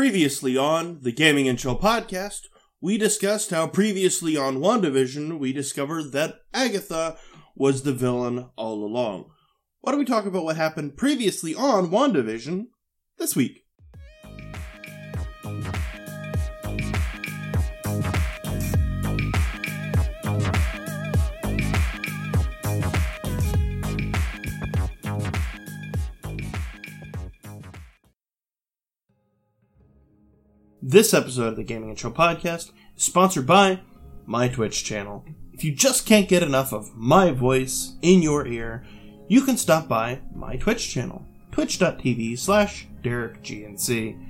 Previously on the Gaming and Chill podcast, we discussed how previously on WandaVision we discovered that Agatha was the villain all along. Why don't we talk about what happened previously on WandaVision this week? This episode of the Gaming Chill podcast is sponsored by my Twitch channel. If you just can't get enough of my voice in your ear, you can stop by my Twitch channel, twitch.tv slash DerrickGNC.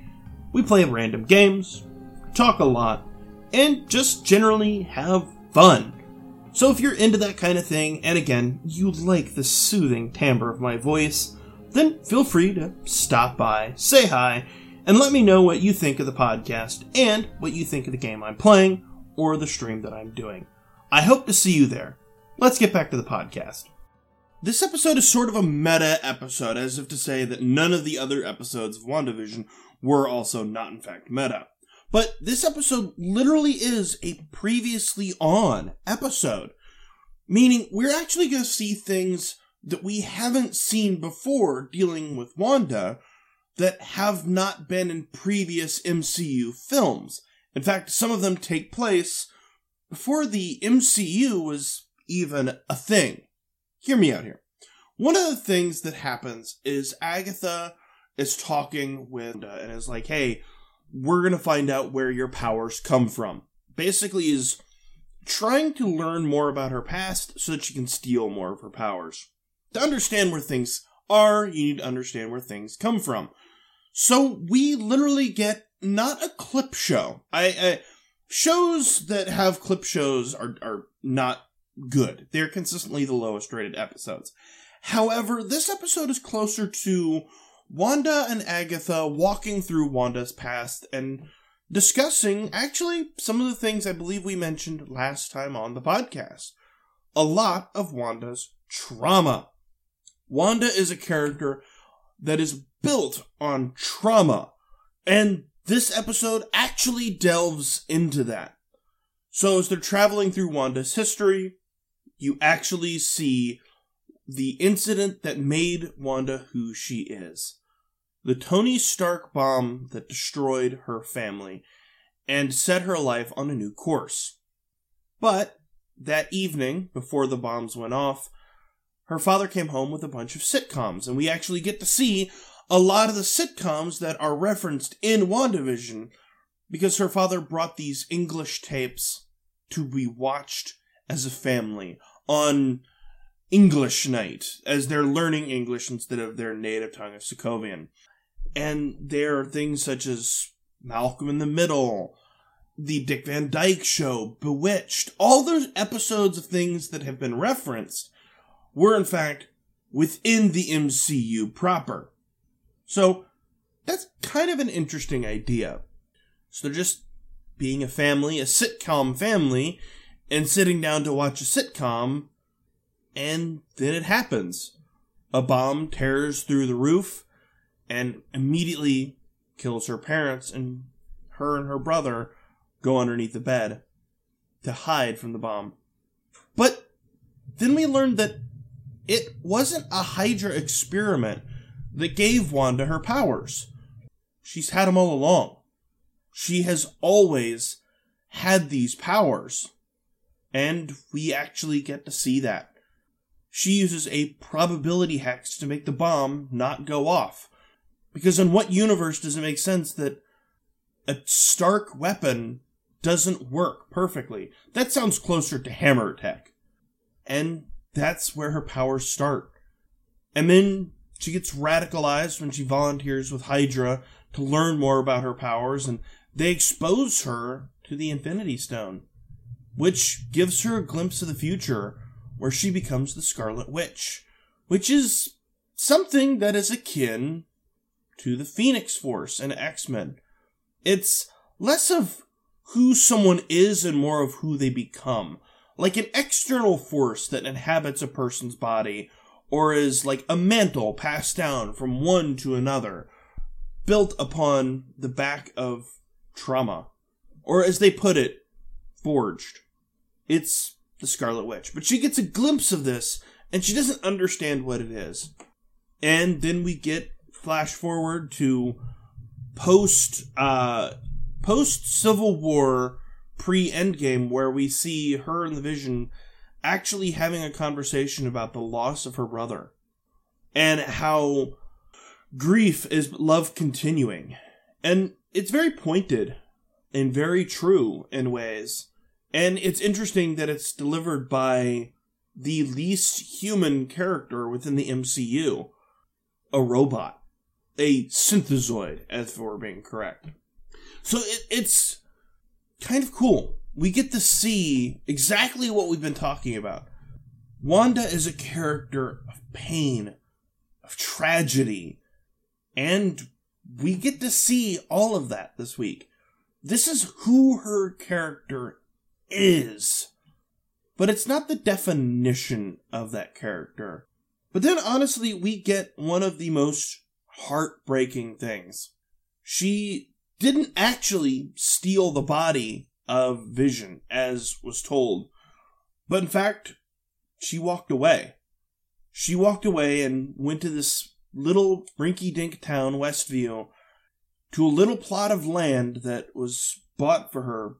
We play random games, talk a lot, and just generally have fun. So if you're into that kind of thing, and again, you like the soothing timbre of my voice, then feel free to stop by, say hi, and let me know what you think of the podcast and what you think of the game I'm playing or the stream that I'm doing. I hope to see you there. Let's get back to the podcast. This episode is sort of a meta episode, as if to say that none of the other episodes of WandaVision were also not in fact meta. But this episode literally is a previously on episode, meaning we're actually going to see things that we haven't seen before dealing with Wanda that have not been in previous MCU films. In fact, some of them take place before the MCU was even a thing. Hear me out here. One of the things that happens is Agatha is talking with and is like, "Hey, we're going to find out where your powers come from." Basically is trying to learn more about her past so that she can steal more of her powers. To understand where things are, you need to understand where things come from. So we literally get not a clip show. I, I shows that have clip shows are are not good. They're consistently the lowest rated episodes. However, this episode is closer to Wanda and Agatha walking through Wanda's past and discussing actually some of the things I believe we mentioned last time on the podcast. A lot of Wanda's trauma. Wanda is a character that is built on trauma. And this episode actually delves into that. So as they're traveling through Wanda's history, you actually see the incident that made Wanda who she is. The Tony Stark bomb that destroyed her family and set her life on a new course. But that evening, before the bombs went off, her father came home with a bunch of sitcoms, and we actually get to see a lot of the sitcoms that are referenced in WandaVision because her father brought these English tapes to be watched as a family on English night as they're learning English instead of their native tongue of Sokovian. And there are things such as Malcolm in the Middle, the Dick Van Dyke Show, Bewitched, all those episodes of things that have been referenced were in fact within the MCU proper. So that's kind of an interesting idea. So they're just being a family, a sitcom family, and sitting down to watch a sitcom, and then it happens. A bomb tears through the roof and immediately kills her parents, and her and her brother go underneath the bed to hide from the bomb. But then we learned that it wasn't a Hydra experiment that gave Wanda her powers. She's had them all along. She has always had these powers. And we actually get to see that. She uses a probability hex to make the bomb not go off. Because in what universe does it make sense that a Stark weapon doesn't work perfectly? That sounds closer to hammer tech. And that's where her powers start. And then she gets radicalized when she volunteers with Hydra to learn more about her powers, and they expose her to the Infinity Stone, which gives her a glimpse of the future where she becomes the Scarlet Witch, which is something that is akin to the Phoenix Force and X Men. It's less of who someone is and more of who they become like an external force that inhabits a person's body, or is like a mantle passed down from one to another. built upon the back of trauma. Or as they put it, forged. It's the Scarlet Witch. But she gets a glimpse of this and she doesn't understand what it is. And then we get flash forward to post uh post Civil War pre Endgame where we see her and the Vision actually having a conversation about the loss of her brother and how grief is love continuing. And it's very pointed and very true in ways. And it's interesting that it's delivered by the least human character within the MCU a robot, a synthezoid, as we're being correct. So it, it's kind of cool. We get to see exactly what we've been talking about. Wanda is a character of pain, of tragedy, and we get to see all of that this week. This is who her character is. But it's not the definition of that character. But then honestly, we get one of the most heartbreaking things. She didn't actually steal the body of Vision, as was told, but in fact, she walked away. She walked away and went to this little rinky dink town, Westview, to a little plot of land that was bought for her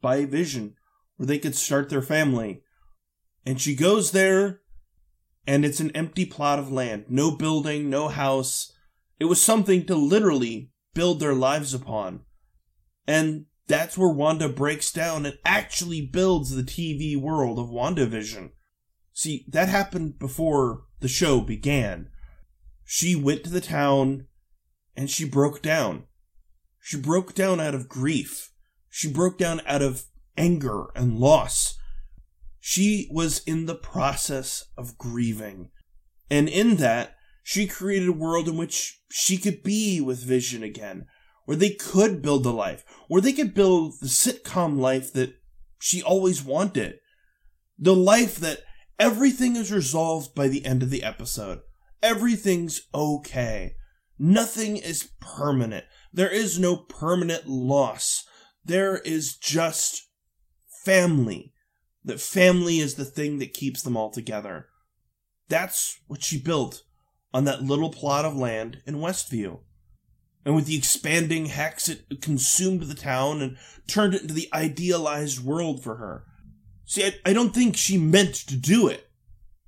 by Vision, where they could start their family. And she goes there, and it's an empty plot of land. No building, no house. It was something to literally build their lives upon. And that's where Wanda breaks down and actually builds the TV world of WandaVision. See, that happened before the show began. She went to the town and she broke down. She broke down out of grief. She broke down out of anger and loss. She was in the process of grieving. And in that, she created a world in which she could be with Vision again, where they could build a life, where they could build the sitcom life that she always wanted. The life that everything is resolved by the end of the episode. Everything's okay. Nothing is permanent. There is no permanent loss. There is just family. That family is the thing that keeps them all together. That's what she built on that little plot of land in Westview. And with the expanding hex, it consumed the town and turned it into the idealized world for her. See, I, I don't think she meant to do it.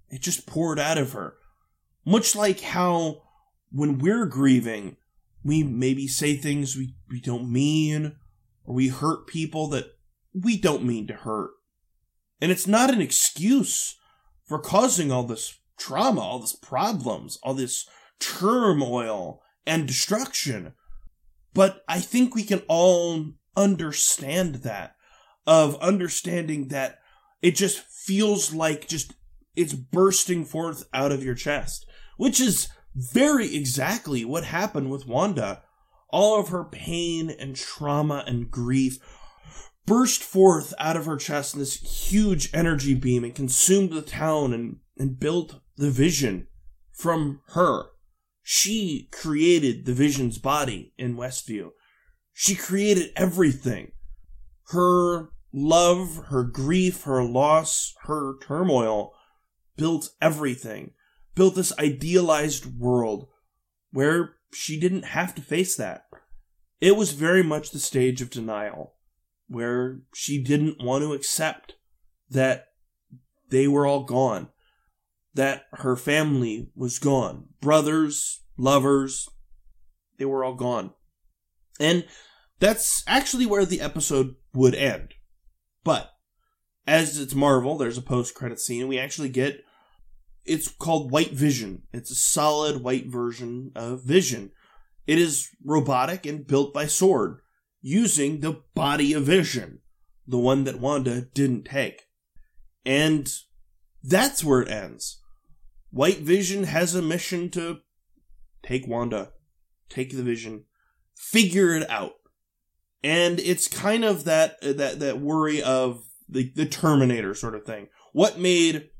It just poured out of her. Much like how when we're grieving, we maybe say things we, we don't mean, or we hurt people that we don't mean to hurt. And it's not an excuse for causing all this trauma, all this problems, all this turmoil and destruction. But I think we can all understand that of understanding that it just feels like just it's bursting forth out of your chest, which is very exactly what happened with Wanda. All of her pain and trauma and grief burst forth out of her chest in this huge energy beam and consumed the town and, and built the vision from her. She created the vision's body in Westview. She created everything. Her love, her grief, her loss, her turmoil built everything built this idealized world where she didn't have to face that. It was very much the stage of denial, where she didn't want to accept that they were all gone, that her family was gone, brothers, lovers, they were all gone. And that's actually where the episode would end. But as it's Marvel, there's a post credit scene. We actually get it's called White Vision. It's a solid white version of Vision. It is robotic and built by Sword, using the body of Vision, the one that Wanda didn't take. And that's where it ends. White Vision has a mission to take Wanda, take the Vision, figure it out. And it's kind of that uh, that that worry of the, the Terminator sort of thing. What made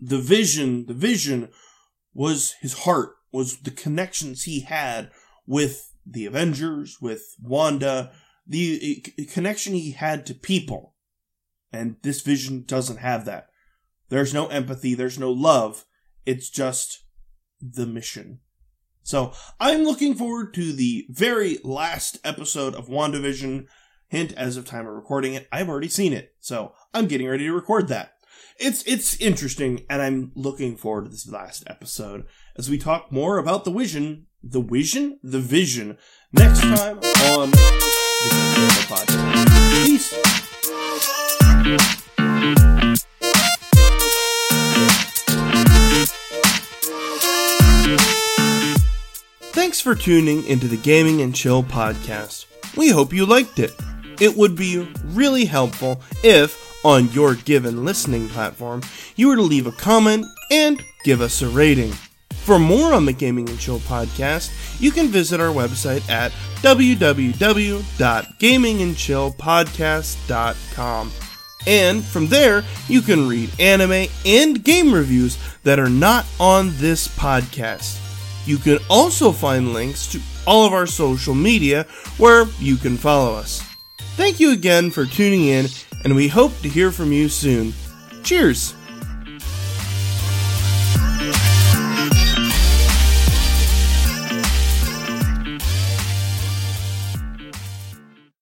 the vision, the vision was his heart, was the connections he had with the Avengers, with Wanda, the uh, connection he had to people. And this vision doesn't have that. There's no empathy, there's no love. It's just the mission. So I'm looking forward to the very last episode of WandaVision. Hint, as of time of recording it, I've already seen it. So I'm getting ready to record that. It's it's interesting, and I'm looking forward to this last episode as we talk more about the vision, the vision, the vision next time on the Podcast. Peace. Thanks for tuning into the Gaming and Chill podcast. We hope you liked it. It would be really helpful if on your given listening platform, you were to leave a comment and give us a rating. For more on the Gaming and Chill podcast, you can visit our website at www.gamingandchillpodcast.com. And from there, you can read anime and game reviews that are not on this podcast. You can also find links to all of our social media where you can follow us. Thank you again for tuning in and we hope to hear from you soon. Cheers!